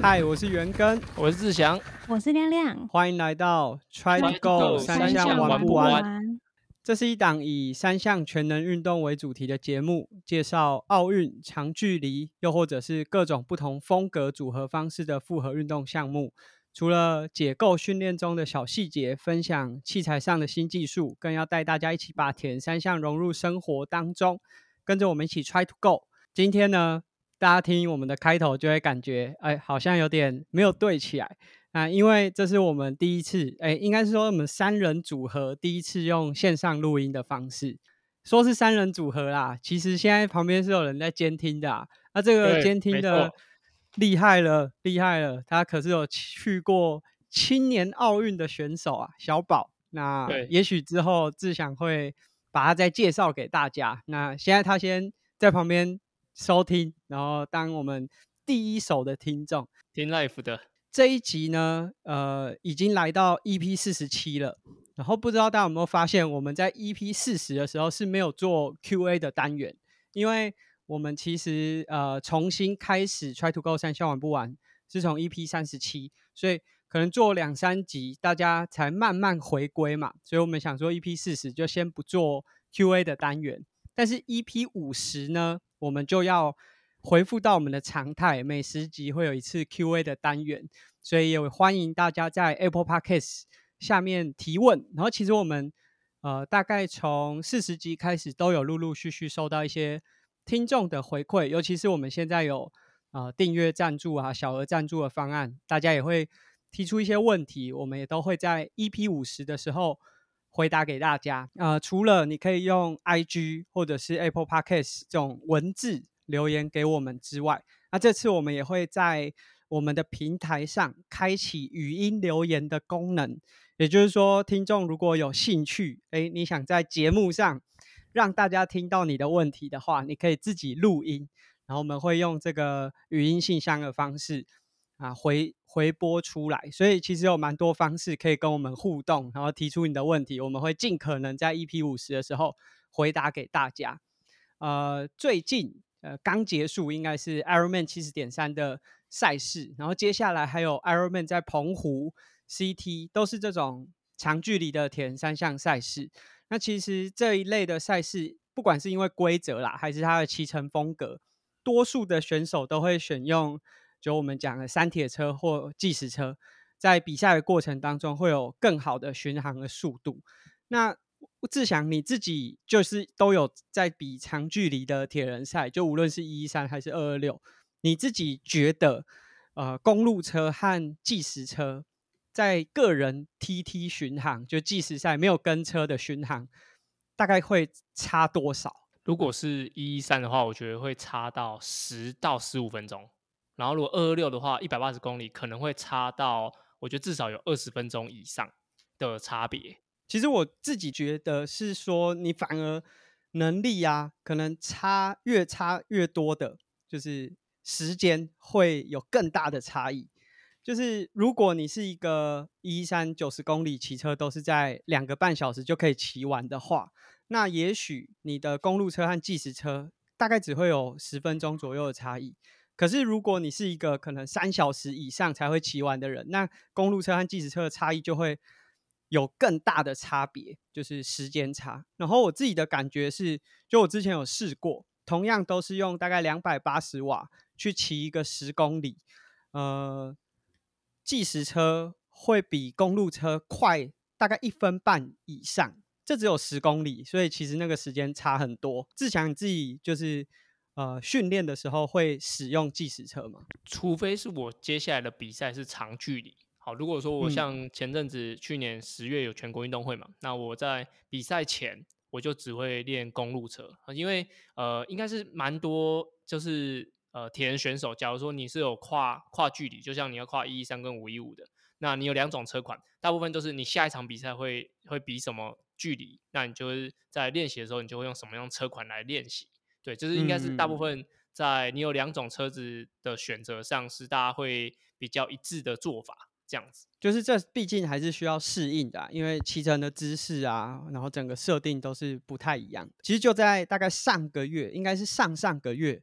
嗨，我是元根，我是志祥，我是亮亮，欢迎来到 Try to Try to Go Go，三三项项玩不玩？这是一档以三项全能运动为主题的节目，介绍奥运、长距离，又或者是各种不同风格组合方式的复合运动项目。除了解构训练中的小细节，分享器材上的新技术，更要带大家一起把铁人三项融入生活当中，跟着我们一起 Try to Go。今天呢，大家听我们的开头就会感觉，哎，好像有点没有对起来。啊，因为这是我们第一次，哎，应该是说我们三人组合第一次用线上录音的方式，说是三人组合啦，其实现在旁边是有人在监听的、啊，那、这个监听的错厉害了，厉害了，他可是有去过青年奥运的选手啊，小宝。那也许之后志祥会把他再介绍给大家。那现在他先在旁边收听，然后当我们第一手的听众。听 life 的，这一集呢，呃，已经来到 EP 四十七了。然后不知道大家有没有发现，我们在 EP 四十的时候是没有做 Q&A 的单元，因为我们其实呃重新开始 Try to Go 三消玩不完，是从 EP 三十七，所以可能做两三集，大家才慢慢回归嘛。所以我们想说 EP 四十就先不做 Q&A 的单元，但是 EP 五十呢，我们就要回复到我们的常态，每十集会有一次 Q&A 的单元，所以也欢迎大家在 Apple Podcast 下面提问。然后其实我们呃大概从四十集开始都有陆陆续续收到一些听众的回馈，尤其是我们现在有呃订阅赞助啊、小额赞助的方案，大家也会提出一些问题，我们也都会在 EP 五十的时候回答给大家。呃，除了你可以用 IG 或者是 Apple Podcast 这种文字留言给我们之外，那这次我们也会在我们的平台上开启语音留言的功能。也就是说，听众如果有兴趣，诶，你想在节目上让大家听到你的问题的话，你可以自己录音，然后我们会用这个语音信箱的方式啊回回播出来。所以其实有蛮多方式可以跟我们互动，然后提出你的问题，我们会尽可能在 EP 五十的时候回答给大家。呃，最近呃刚结束应该是 Ironman 七十点三的赛事，然后接下来还有 Ironman 在澎湖 CT 都是这种长距离的铁人三项赛事。那其实这一类的赛事，不管是因为规则啦，还是它的骑乘风格，多数的选手都会选用就我们讲的三铁车或计时车，在比赛的过程当中会有更好的巡航的速度。那志祥你自己就是都有在比长距离的铁人赛，就无论是一一三还是二二六，你自己觉得呃公路车和计时车在个人 TT 巡航，就计时赛没有跟车的巡航，大概会差多少？如果是一一三的话，我觉得会差到十到十五分钟。然后如果二二六的话，一百八十公里可能会差到，我觉得至少有二十分钟以上的差别。其实我自己觉得是说，你反而能力啊，可能差越差越多的，就是时间会有更大的差异。就是如果你是一个一三九十公里骑车都是在两个半小时就可以骑完的话，那也许你的公路车和计时车大概只会有十分钟左右的差异。可是如果你是一个可能三小时以上才会骑完的人，那公路车和计时车的差异就会有更大的差别，就是时间差。然后我自己的感觉是，就我之前有试过，同样都是用大概两百八十瓦去骑一个十公里，呃，计时车会比公路车快大概一分半以上。这只有十公里，所以其实那个时间差很多。志强你自己就是呃训练的时候会使用计时车吗？除非是我接下来的比赛是长距离。好，如果说我嗯像前阵子去年十月有全国运动会嘛，那我在比赛前我就只会练公路车，呃因为呃应该是蛮多就是呃铁人选手，假如说你是有跨跨距离，就像你要跨一一三跟五一五的，那你有两种车款，大部分都是你下一场比赛会会比什么距离，那你就是在练习的时候，你就会用什么样车款来练习。对，就是应该是大部嗯分在你有两种车子的选择上，是大家会比较一致的做法，这样子。就是这毕竟还是需要适应的啊、因为骑乘的姿势啊，然后整个设定都是不太一样。其实就在大概上个月，应该是上上个月，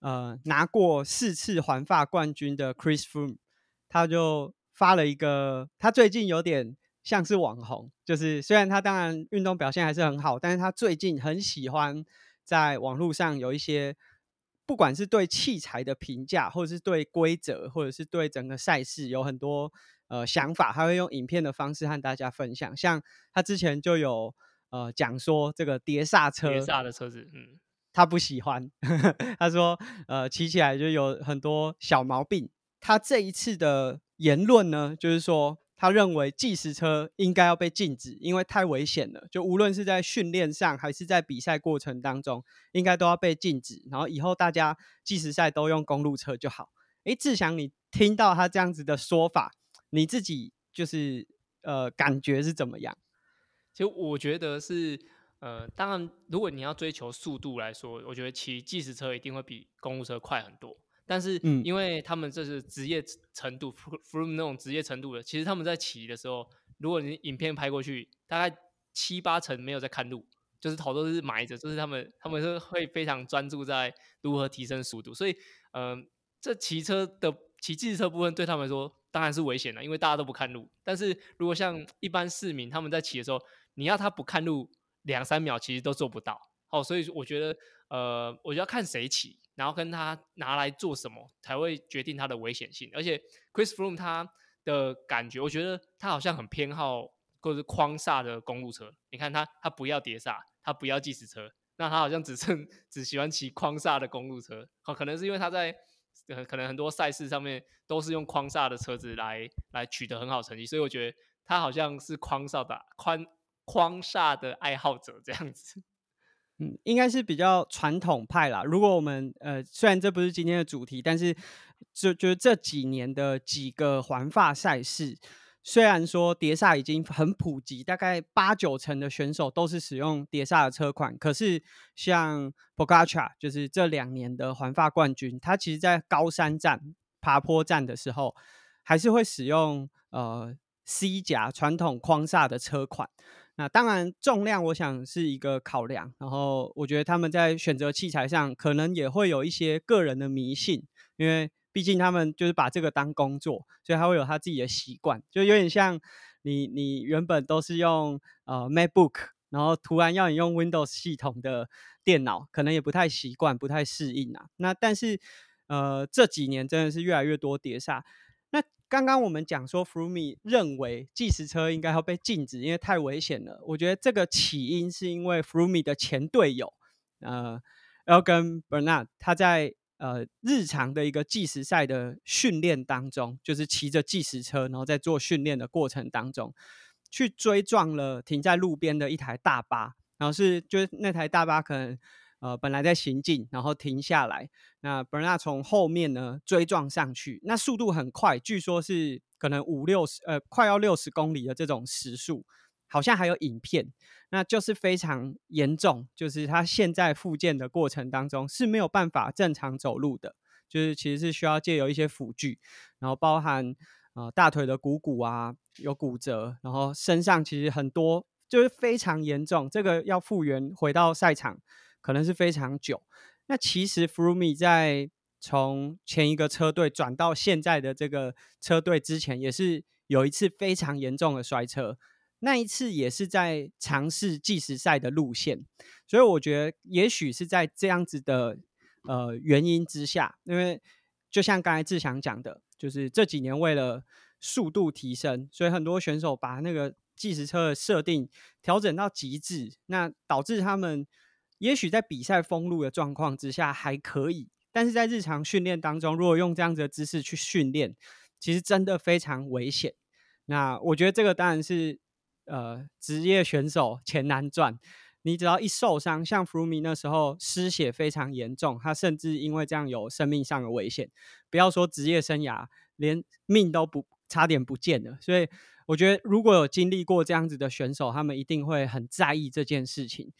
呃拿过四次环法冠军的 Chris Froome，他就发了一个，他最近有点像是网红，就是虽然他当然运动表现还是很好，但是他最近很喜欢在网络上有一些。不管是对器材的评价，或者是对规则，或者是对整个赛事有很多呃想法，他会用影片的方式和大家分享。像他之前就有呃讲说这个碟刹车，碟刹的车子，嗯，他不喜欢，他说呃骑起来就有很多小毛病。他这一次的言论呢，就是说。他认为计时车应该要被禁止，因为太危险了。就无论是在训练上，还是在比赛过程当中，应该都要被禁止。然后以后大家计时赛都用公路车就好。诶，志祥，你听到他这样子的说法，你自己就是呃感觉是怎么样？其实我觉得是呃，当然如果你要追求速度来说，我觉得骑计时车一定会比公路车快很多。但是，因为他们这是职业程度，from 那种职业程度的，其实他们在骑的时候，如果你影片拍过去，大概七八成没有在看路，就是头都是埋着，就是他们他们是会非常专注在如何提升速度。所以，嗯，这骑车的骑自行车部分对他们来说当然是危险的，因为大家都不看路。但是如果像一般市民他们在骑的时候，你要他不看路两三秒，其实都做不到。哦，所以我觉得，呃，我就要看谁骑。然后跟他拿来做什么才会决定它的危险性，而且 Chris Froome 他的感觉，我觉得他好像很偏好或者框煞的公路车。你看他，他不要碟刹，他不要计时车，那他好像只剩只喜欢骑框煞的公路车。可可能是因为他在可能很多赛事上面都是用框煞的车子来来取得很好成绩，所以我觉得他好像是框煞的框框煞的爱好者这样子。嗯，应该是比较传统派啦。如果我们呃，虽然这不是今天的主题，但是就就是这几年的几个环法赛事，虽然说碟刹已经很普及，大概八九成的选手都是使用碟刹的车款，可是像 p o g a c h a 就是这两年的环法冠军，他其实在高山站、爬坡站的时候，还是会使用呃 C 甲传统框刹的车款。那当然，重量我想是一个考量。然后，我觉得他们在选择器材上可能也会有一些个人的迷信，因为毕竟他们就是把这个当工作，所以他会有他自己的习惯。就有点像你，你原本都是用呃 MacBook，然后突然要你用 Windows 系统的电脑，可能也不太习惯，不太适应啊。那但是呃这几年真的是越来越多碟刹。刚刚我们讲说，Frumi 认为计时车应该要被禁止，因为太危险了。我觉得这个起因是因为 Frumi 的前队友，呃 e l g a n Bernard，他在呃日常的一个计时赛的训练当中，就是骑着计时车，然后在做训练的过程当中，去追撞了停在路边的一台大巴，然后是就是那台大巴可能。呃，本来在行进，然后停下来。那 Bernard 从后面呢追撞上去，那速度很快，据说是可能五六十，呃，快要六十公里的这种时速，好像还有影片，那就是非常严重，就是他现在复健的过程当中是没有办法正常走路的，就是其实是需要借由一些辅具，然后包含呃大腿的股骨啊有骨折，然后身上其实很多就是非常严重，这个要复原回到赛场。可能是非常久。那其实 f r u m e 在从前一个车队转到现在的这个车队之前，也是有一次非常严重的摔车。那一次也是在尝试计时赛的路线，所以我觉得也许是在这样子的呃原因之下，因为就像刚才志祥讲的，就是这几年为了速度提升，所以很多选手把那个计时车的设定调整到极致，那导致他们。也许在比赛封路的状况之下还可以，但是在日常训练当中，如果用这样子的姿势去训练，其实真的非常危险。那我觉得这个当然是呃职业选手钱难赚。你只要一受伤，像弗鲁米那时候失血非常严重，他甚至因为这样有生命上的危险。不要说职业生涯，连命都不差点不见了。所以我觉得如果有经历过这样子的选手，他们一定会很在意这件事情。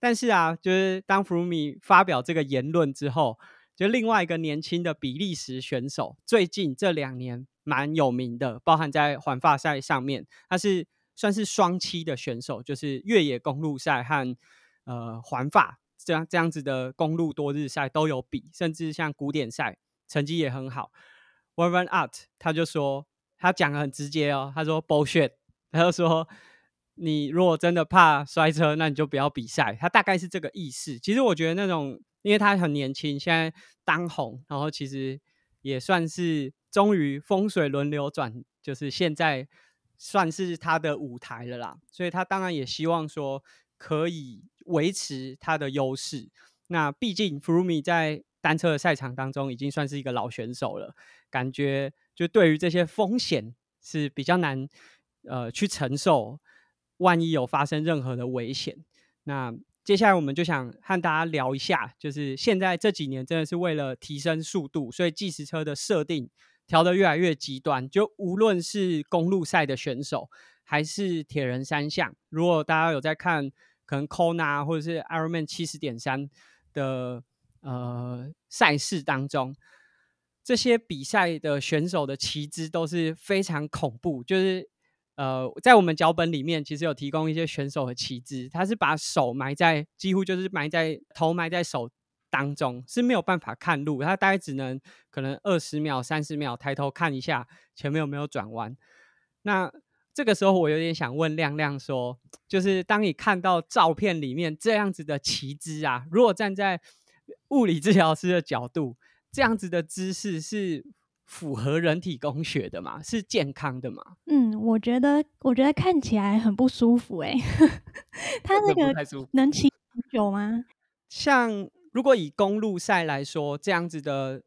但是啊，就是当弗鲁米发表这个言论之后，就另外一个年轻的比利时选手，最近这两年蛮有名的，包含在环法赛上面，他是算是双七的选手，就是越野公路赛和呃环法这样这样子的公路多日赛都有比，甚至像古典赛成绩也很好。Warren Art 他就说，他讲的很直接哦，他说 bullshit，他就说你如果真的怕摔车，那你就不要比赛。他大概是这个意思。其实我觉得那种，因为他很年轻，现在当红，然后其实也算是终于风水轮流转，就是现在算是他的舞台了啦。所以他当然也希望说。可以维持他的优势。那毕竟 f r u m i 在单车的赛场当中已经算是一个老选手了，感觉就对于这些风险是比较难呃去承受。万一有发生任何的危险，那接下来我们就想和大家聊一下，就是现在这几年真的是为了提升速度，所以计时车的设定调得越来越极端。就无论是公路赛的选手，还是铁人三项，如果大家有在看。可能 Kona 或者是 Ironman 七十点三的呃赛事当中，这些比赛的选手的旗姿都是非常恐怖。就是呃，在我们脚本里面，其实有提供一些选手的旗帜，他是把手埋在几乎就是埋在头埋在手当中，是没有办法看路，他大概只能可能二十秒、三十秒抬头看一下前面有没有转弯。那这个时候，我有点想问亮亮说，就是当你看到照片里面这样子的旗帜啊，如果站在物理治疗师的角度，这样子的姿势是符合人体工学的嘛？是健康的嘛？嗯，我觉得，我觉得看起来很不舒服哎。他那个能骑很久吗？像如果以公路赛来说，这样子的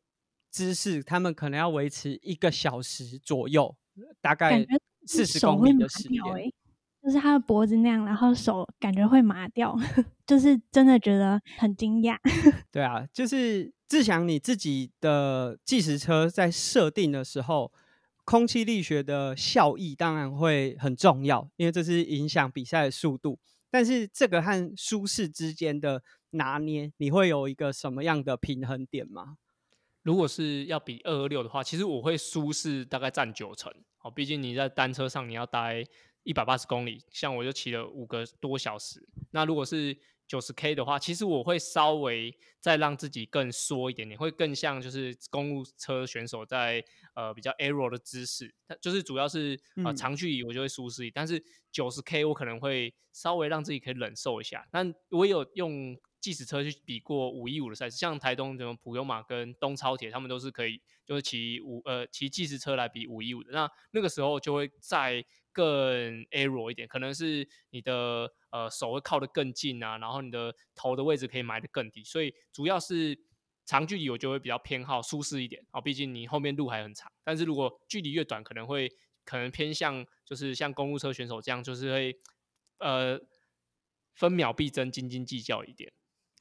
姿势，他们可能要维持一个小时左右，大概。四十公里的时间，就是他的脖子那样，然后手感觉会麻掉，就是真的觉得很惊讶。对啊，就是志祥你自己的计时车在设定的时候，空气力学的效益当然会很重要，因为这是影响比赛的速度。但是这个和舒适之间的拿捏，你会有一个什么样的平衡点吗？如果是要比二二六的话，其实我会舒适大概占九成。哦，毕竟你在单车上你要待一百八十公里，像我就骑了五个多小时。那如果是九十 K 的话，其实我会稍微再让自己更缩一点点，会更像就是公路车选手在呃比较 arrow 的姿势。它就是主要是啊长距离我就会舒适一点，但是九十 K 我可能会稍微让自己可以忍受一下。但我有用。计时车去比过五一五的赛事，像台东什么普悠马跟东超铁，他们都是可以就是骑五呃骑计时车来比五一五的。那那个时候就会再更 arrow 一点，可能是你的呃手会靠得更近啊，然后你的头的位置可以埋得更低。所以主要是长距离我就会比较偏好舒适一点啊，毕竟你后面路还很长。但是如果距离越短，可能会可能偏向就是像公路车选手这样，就是会呃分秒必争、斤斤计较一点。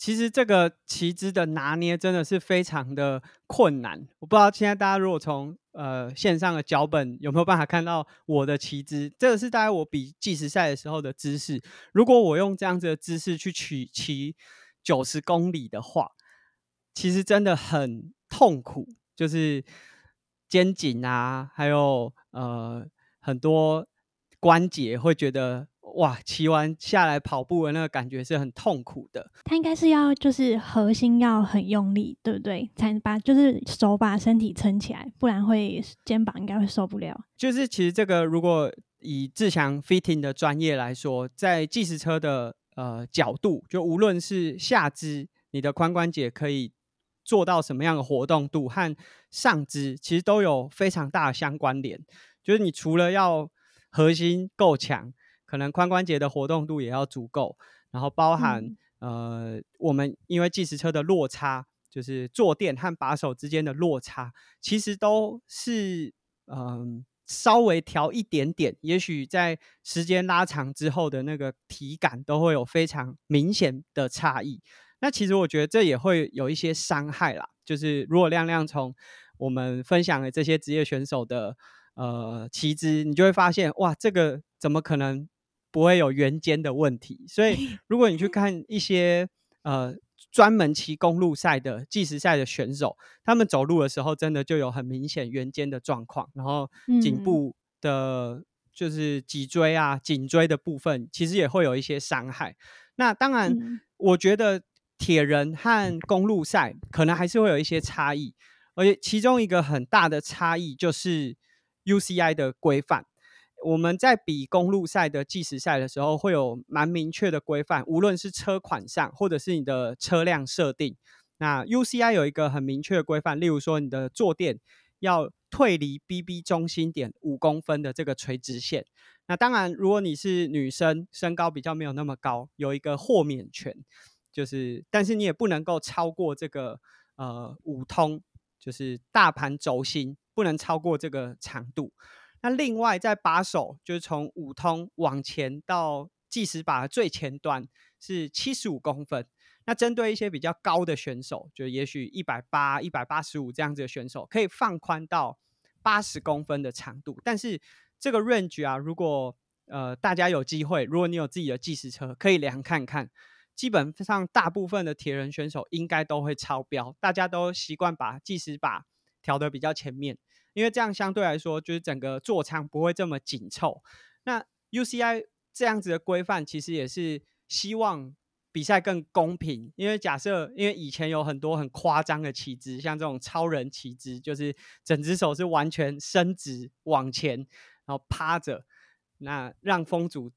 其实这个旗姿的拿捏真的是非常的困难。我不知道现在大家如果从呃线上的脚本有没有办法看到我的旗姿，这个是大概我比计时赛的时候的姿势。如果我用这样子的姿势去取骑九十公里的话，其实真的很痛苦，就是肩颈啊，还有呃很多关节会觉得。哇，骑完下来跑步的那个感觉是很痛苦的。它应该是要就是核心要很用力，对不对？才把就是手把身体撑起来，不然会肩膀应该会受不了。就是其实这个如果以志强 fitting 的专业来说，在计时车的呃角度，就无论是下肢你的髋关节可以做到什么样的活动度，和上肢其实都有非常大的相关联。就是你除了要核心够强。可能髋关节的活动度也要足够，然后包含呃，我们因为计时车的落差，就是坐垫和把手之间的落差，其实都是嗯稍微调一点点，也许在时间拉长之后的那个体感都会有非常明显的差异。那其实我觉得这也会有一些伤害啦，就是如果亮亮从我们分享的这些职业选手的呃骑姿，你就会发现哇，这个怎么可能？不会有圆肩的问题，所以如果你去看一些呃专门骑公路赛的计时赛的选手，他们走路的时候真的就有很明显圆肩的状况，然后颈部的就是脊椎啊、颈椎的部分其实也会有一些伤害。那当然，我觉得铁人和公路赛可能还是会有一些差异，而且其中一个很大的差异就是 UCI 的规范。我们在比公路赛的计时赛的时候，会有蛮明确的规范，无论是车款上，或者是你的车辆设定。那 UCI 有一个很明确的规范，例如说你的坐垫要退离 BB 中心点五公分的这个垂直线。那当然，如果你是女生，身高比较没有那么高，有一个豁免权，就是但是你也不能够超过这个呃五通，就是大盘轴心不能超过这个长度。那另外，在把手就是从五通往前到计时把的最前端是七十五公分。那针对一些比较高的选手，就也许一百八、一百八十五这样子的选手，可以放宽到八十公分的长度。但是这个 range 啊，如果呃大家有机会，如果你有自己的计时车，可以量看看。基本上大部分的铁人选手应该都会超标，大家都习惯把计时把调的比较前面。因为这样相对来说，就是整个座舱不会这么紧凑。那 UCI 这样子的规范，其实也是希望比赛更公平。因为假设，因为以前有很多很夸张的旗姿，像这种超人旗姿，就是整只手是完全伸直往前，然后趴着，那让风阻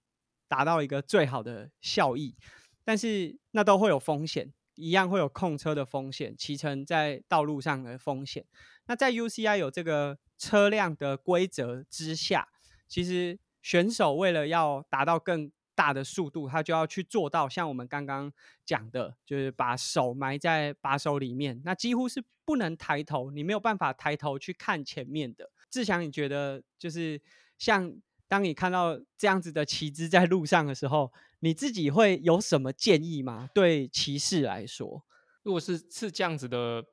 达到一个最好的效益。但是那都会有风险，一样会有控车的风险，骑乘在道路上的风险。那在 UCI 有这个车辆的规则之下，其实选手为了要达到更大的速度，他就要去做到像我们刚刚讲的，就是把手埋在把手里面，那几乎是不能抬头，你没有办法抬头去看前面的。志强，你觉得就是像当你看到这样子的旗帜在路上的时候，你自己会有什么建议吗？对骑士来说，如果是是这样子的。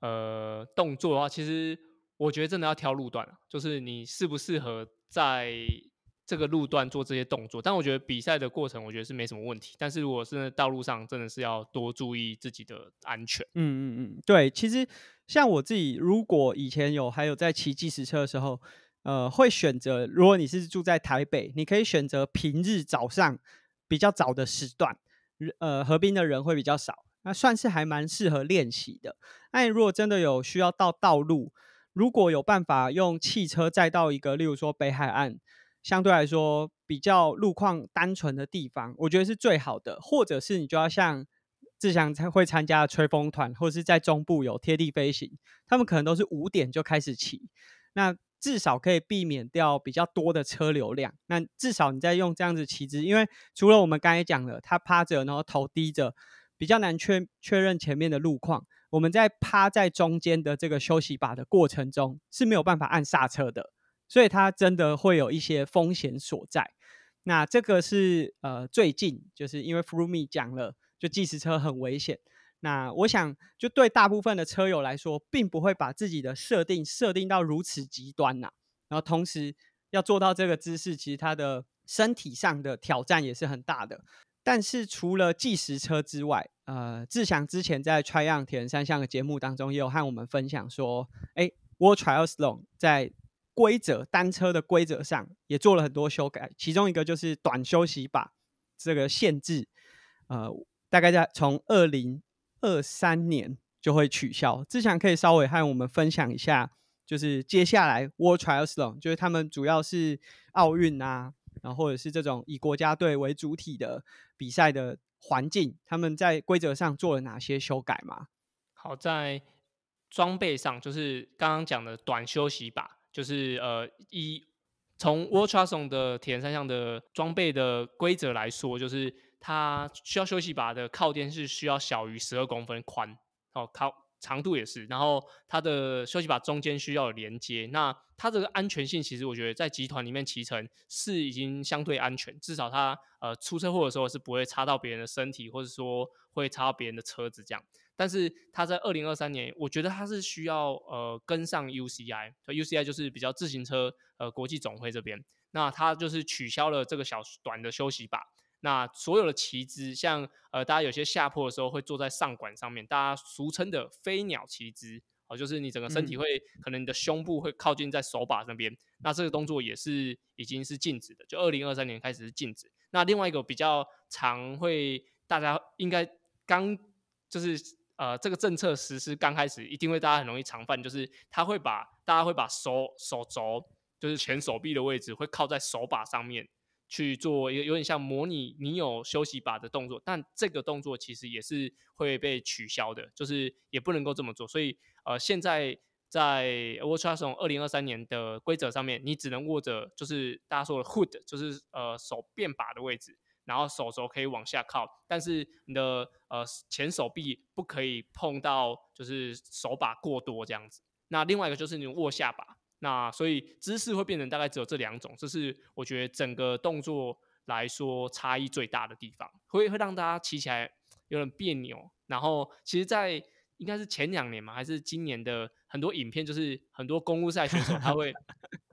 呃，动作的话，其实我觉得真的要挑路段就是你适不适合在这个路段做这些动作。但我觉得比赛的过程，我觉得是没什么问题。但是如果是道路上，真的是要多注意自己的安全。嗯嗯嗯，对。其实像我自己，如果以前有还有在骑计时车的时候，呃，会选择如果你是住在台北，你可以选择平日早上比较早的时段，呃，河滨的人会比较少。那算是还蛮适合练习的。那如果真的有需要到道路，如果有办法用汽车载到一个，例如说北海岸，相对来说比较路况单纯的地方，我觉得是最好的。或者是你就要像志祥才会参加吹风团，或是在中部有贴地飞行，他们可能都是五点就开始骑，那至少可以避免掉比较多的车流量。那至少你在用这样子骑姿，因为除了我们刚才讲的，他趴着然后头低着。比较难确确认前面的路况，我们在趴在中间的这个休息把的过程中是没有办法按刹车的，所以它真的会有一些风险所在。那这个是呃最近就是因为 f r u m i 讲了，就计时车很危险。那我想就对大部分的车友来说，并不会把自己的设定设定到如此极端呐。然后同时要做到这个姿势，其实它的身体上的挑战也是很大的。但是除了计时车之外，呃，志祥之前在 Try On 铁人三项的节目当中，也有和我们分享说，哎，World Trials Long 在规则单车的规则上也做了很多修改，其中一个就是短休息把这个限制，呃，大概在从二零二三年就会取消。志祥可以稍微和我们分享一下，就是接下来 World Triathlon 就是他们主要是奥运啊。然后或者是这种以国家队为主体的比赛的环境，他们在规则上做了哪些修改吗？好，在装备上，就是刚刚讲的短休息吧，就是呃，以从 World t r a s o n 的铁人三项的装备的规则来说，就是它需要休息把的靠垫是需要小于十二公分宽，哦，靠。长度也是，然后它的休息把中间需要连接，那它这个安全性其实我觉得在集团里面骑乘是已经相对安全，至少它呃出车祸的时候是不会擦到别人的身体，或者说会擦到别人的车子这样。但是它在二零二三年，我觉得它是需要呃跟上 UCI，UCI 就是比较自行车呃国际总会这边，那它就是取消了这个小短的休息把。那所有的旗姿，像呃，大家有些下坡的时候会坐在上管上面，大家俗称的飞鸟旗姿，哦，就是你整个身体会可能你的胸部会靠近在手把那边，那这个动作也是已经是禁止的，就二零二三年开始是禁止。那另外一个比较常会大家应该刚就是呃这个政策实施刚开始，一定会大家很容易常犯，就是他会把大家会把手手肘，就是前手臂的位置会靠在手把上面去做一个有点像模拟你有休息把的动作，但这个动作其实也是会被取消的，就是也不能够这么做。所以呃现在在 Ultra 从二零二三年的规则上面，你只能握着就是大家说的 hood，就是呃手变把的位置。然后手肘可以往下靠，但是你的呃前手臂不可以碰到，就是手把过多这样子。那另外一个就是你握下巴，那所以姿势会变成大概只有这两种，这是我觉得整个动作来说差异最大的地方，会会让大家骑起来有点别扭。然后其实，在应该是前两年嘛，还是今年的很多影片，就是很多公路赛选手他会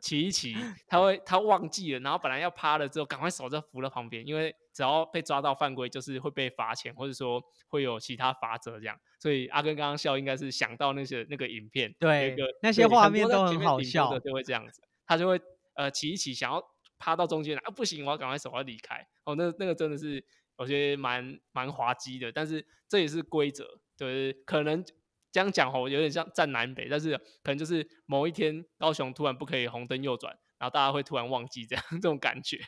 骑一骑，他会他忘记了，然后本来要趴了之后，赶快手就扶到旁边，因为只要被抓到犯规，就是会被罚钱，或者说会有其他罚则这样。所以阿根刚刚笑，应该是想到那些那个影片，对，那个那些画面都很好笑的，就会这样子，他就会呃起一起，想要趴到中间来啊，不行，我要赶快手要离开。哦，那那个真的是我觉得蛮蛮滑稽的，但是这也是规则。对，可能这样讲吼，有点像站南北，但是可能就是某一天高雄突然不可以红灯右转，然后大家会突然忘记这样 这种感觉。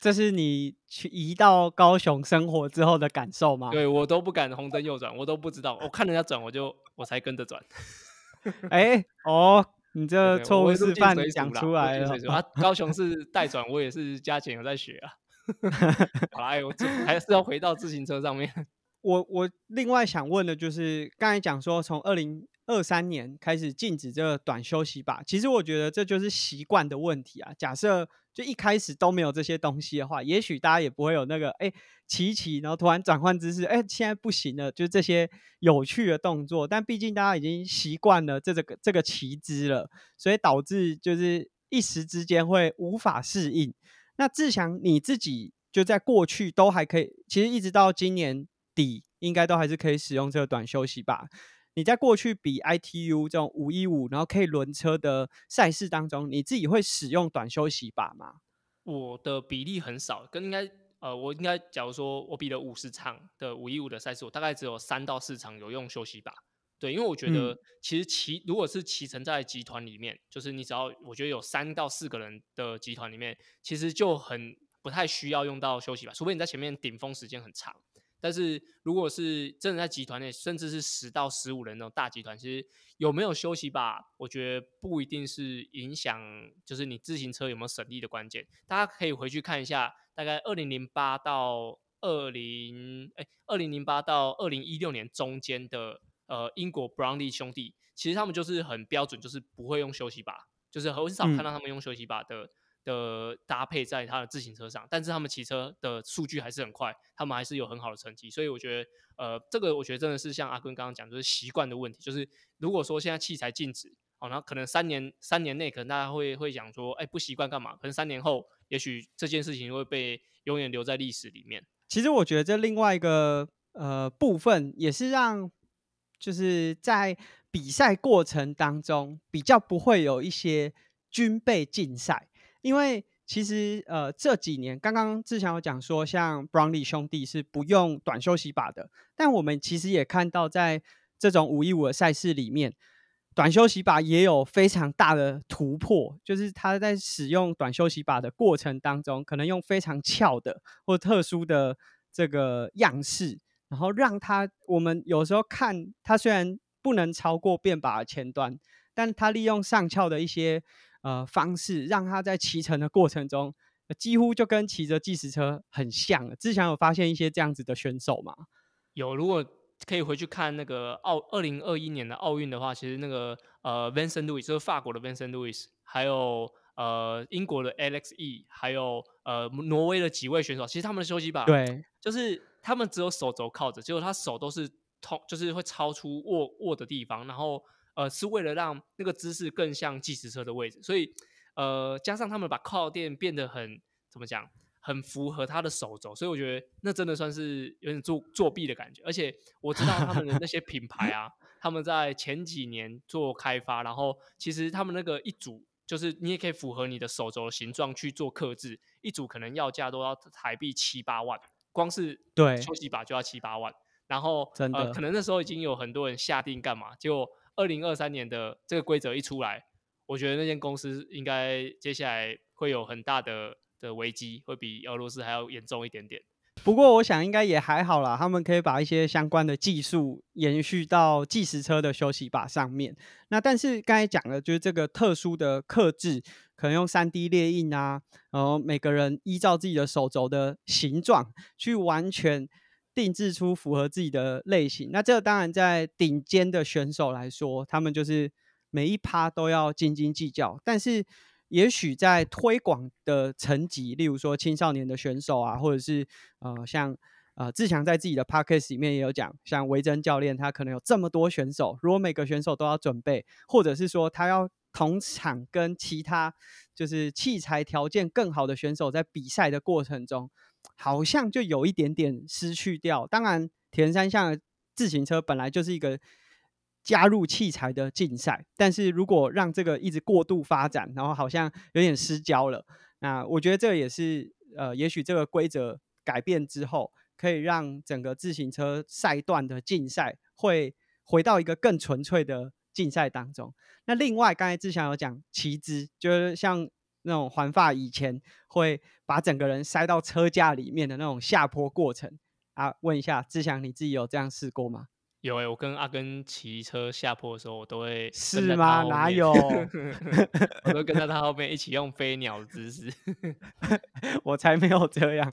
这是你去移到高雄生活之后的感受吗？对我都不敢红灯右转，我都不知道，我看人家转我就我才跟着转。哎哦，你这错误示范讲出来了啊！高雄是代转，我也是加减有在学啊。好啦，我还是要回到自行车上面。我我另外想问的就是，刚才讲说从二零二三年开始禁止这个短休息吧，其实我觉得这就是习惯的问题啊。假设就一开始都没有这些东西的话，也许大家也不会有那个哎骑骑，然后突然转换姿势，哎现在不行了，就这些有趣的动作。但毕竟大家已经习惯了这个这个骑姿了，所以导致就是一时之间会无法适应。那志强你自己就在过去都还可以，其实一直到今年。底应该都还是可以使用这个短休息吧。你在过去比 ITU 这种五一五，然后可以轮车的赛事当中，你自己会使用短休息把吗？我的比例很少，跟应该呃，我应该假如说我比了五十场的五一五的赛事，我大概只有三到四场有用休息把。对，因为我觉得其实骑如果是骑乘在集团里面，就是你只要我觉得有三到四个人的集团里面，其实就很不太需要用到休息吧，除非你在前面顶峰时间很长。但是如果是真的在集团内，甚至是十到十五人那种大集团，其实有没有休息吧，我觉得不一定是影响，就是你自行车有没有省力的关键。大家可以回去看一下，大概二零零八到二零哎二零零八到二零一六年中间的呃英国 Brownlee 兄弟，其实他们就是很标准，就是不会用休息吧，就是很少看到他们用休息吧的。的搭配在他的自行车上，但是他们骑车的数据还是很快，他们还是有很好的成绩，所以我觉得，呃，这个我觉得真的是像阿坤刚刚讲，就是习惯的问题。就是如果说现在器材禁止，好，那可能三年三年内可能大家会会讲说，哎，不习惯干嘛？可能三年后，也许这件事情会被永远留在历史里面。其实我觉得这另外一个呃部分也是让，就是在比赛过程当中比较不会有一些军备竞赛。因为其实呃这几年刚刚志强有讲说，像 Brownlee 兄弟是不用短休息把的，但我们其实也看到在这种五一五的赛事里面，短休息把也有非常大的突破，就是他在使用短休息把的过程当中，可能用非常翘的或特殊的这个样式，然后让他我们有时候看他虽然不能超过变把的前端，但他利用上翘的一些。呃，方式让他在骑乘的过程中，几乎就跟骑着计时车很像。之前有发现一些这样子的选手嘛？有，如果可以回去看那个奥二零二一年的奥运的话，其实那个呃，Vincent Louis 就是法国的 Vincent Louis，还有呃英国的 Alex E，还有呃挪威的几位选手，其实他们的休息吧对，就是他们只有手肘靠着，结果他手都是通，就是会超出握握的地方，然后。呃，是为了让那个姿势更像计时车的位置，所以呃，加上他们把靠垫变得很怎么讲，很符合他的手肘，所以我觉得那真的算是有点作作弊的感觉。而且我知道他们的那些品牌啊，他们在前几年做开发，然后其实他们那个一组就是你也可以符合你的手肘的形状去做刻制，一组可能要价都要台币七八万，光是对休息把就要七八万。然后真的呃，可能那时候已经有很多人下定干嘛，结果二零二三年的这个规则一出来，我觉得那间公司应该接下来会有很大的的危机，会比俄罗斯还要严重一点点。不过我想应该也还好啦，他们可以把一些相关的技术延续到计时车的休息把上面。那但是刚才讲的就是这个特殊的刻制，可能用三 D 列印啊，然后每个人依照自己的手肘的形状去完全定制出符合自己的类型。那这当然在顶尖的选手来说，他们就是每一趴都要斤斤计较，但是。也许在推广的层级，例如说青少年的选手啊，或者是呃像呃志强在自己的 podcast 里面也有讲，像维珍教练他可能有这么多选手，如果每个选手都要准备，或者是说他要同场跟其他就是器材条件更好的选手在比赛的过程中，好像就有一点点失去掉。当然，铁人三项自行车本来就是一个。加入器材的竞赛，但是如果让这个一直过度发展，然后好像有点失焦了，那我觉得这也是呃，也许这个规则改变之后，可以让整个自行车赛段的竞赛会回到一个更纯粹的竞赛当中。那另外，刚才志祥有讲骑姿，就是像那种环发以前会把整个人塞到车架里面的那种下坡过程啊，问一下志祥，你自己有这样试过吗？有哎，我跟阿根骑车下坡的时候，我都会是吗？哪有？我都跟在他后面一起用飞鸟的姿势。我才没有这样。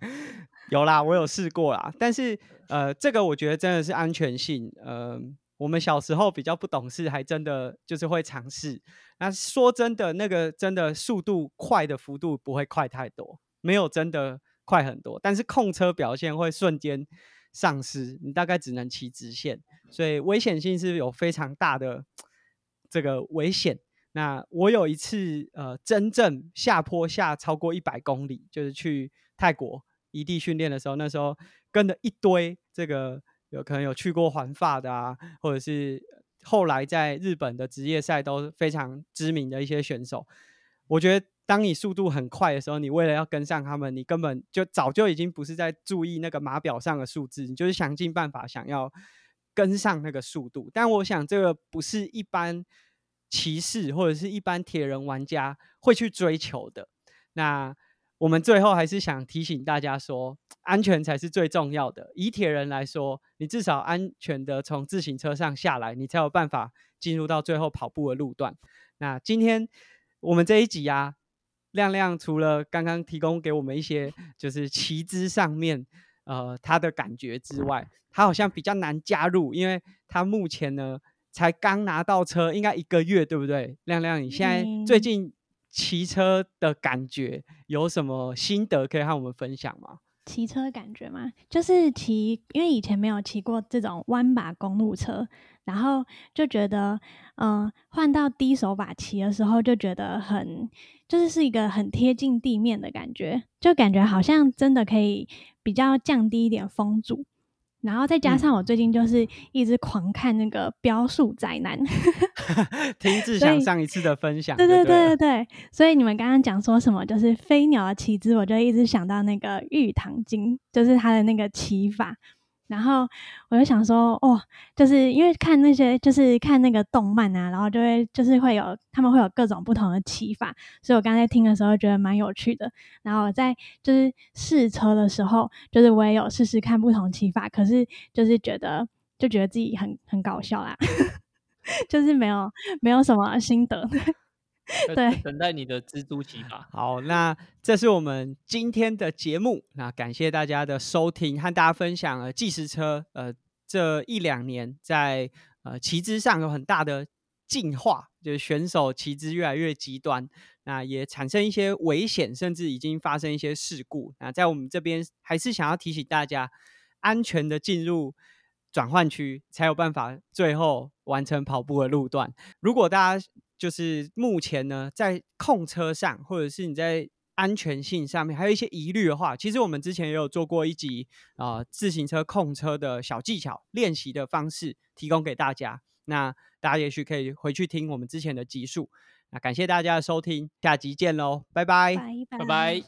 有啦，我有试过啦。但是呃，这个我觉得真的是安全性。呃，我们小时候比较不懂事，还真的就是会尝试。那说真的，那个真的速度快的幅度不会快太多，没有真的快很多。但是控车表现会瞬间。丧失，你大概只能骑直线，所以危险性是有非常大的这个危险。那我有一次呃，真正下坡下超过一百公里，就是去泰国异地训练的时候，那时候跟了一堆这个有可能有去过环法的啊，或者是后来在日本的职业赛都非常知名的一些选手，我觉得。当你速度很快的时候，你为了要跟上他们，你根本就早就已经不是在注意那个码表上的数字，你就是想尽办法想要跟上那个速度。但我想这个不是一般骑士或者是一般铁人玩家会去追求的。那我们最后还是想提醒大家说，安全才是最重要的。以铁人来说，你至少安全的从自行车上下来，你才有办法进入到最后跑步的路段。那今天我们这一集啊。亮亮除了刚刚提供给我们一些就是骑姿上面呃他的感觉之外，他好像比较难加入，因为他目前呢才刚拿到车，应该一个月，对不对？亮亮，你现在最近骑车的感觉有什么心得可以和我们分享吗？骑车感觉吗？就是骑，因为以前没有骑过这种弯把公路车，然后就觉得，嗯，换到低手把骑的时候，就觉得很。就是是一个很贴近地面的感觉，就感觉好像真的可以比较降低一点风阻，然后再加上我最近就是一直狂看那个标速宅男，听志祥上一次的分享，对对对对对，所以你们刚刚讲说什么就是飞鸟的骑姿，我就一直想到那个玉堂经，就是他的那个骑法。然后我就想说，哦，就是因为看那些，就是看那个动漫啊，然后就会就是会有他们会有各种不同的骑法，所以我刚才听的时候觉得蛮有趣的。然后我在就是试车的时候，就是我也有试试看不同骑法，可是就是觉得就觉得自己很很搞笑啦，就是没有没有什么心得。对，等待你的蜘蛛骑法。好，那这是我们今天的节目。那感谢大家的收听，和大家分享了计时车。呃，这一两年在呃骑姿上有很大的进化，就是选手骑姿越来越极端，那也产生一些危险，甚至已经发生一些事故。那在我们这边还是想要提醒大家，安全的进入转换区，才有办法最后完成跑步的路段。如果大家就是目前呢，在控车上，或者是你在安全性上面还有一些疑虑的话，其实我们之前也有做过一集啊，自行车控车的小技巧练习的方式，提供给大家。那大家也许可以回去听我们之前的集数。那感谢大家的收听，下集见喽，拜拜，拜拜，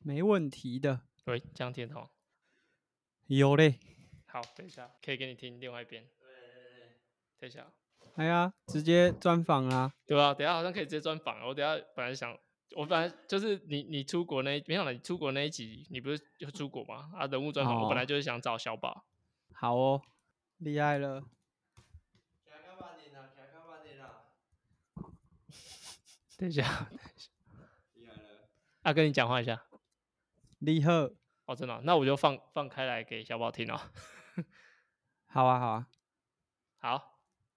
没问题的。喂，江天彤，有嘞。好，等一下可以给你听另外一边对。等一下，哎呀，直接专访啊。对吧、等下好像可以直接专访。我等下本来想，我本来就是你你出国那一没想到你出国那一集，你不是就出国吗？啊，人物专访，我本来哦就是想找小宝。好哦，厉害了。等一下，厉害了啊，跟你讲话一下。厉害。哦，真的哦、那我就放放开来给小宝听哦。好啊，好啊。好，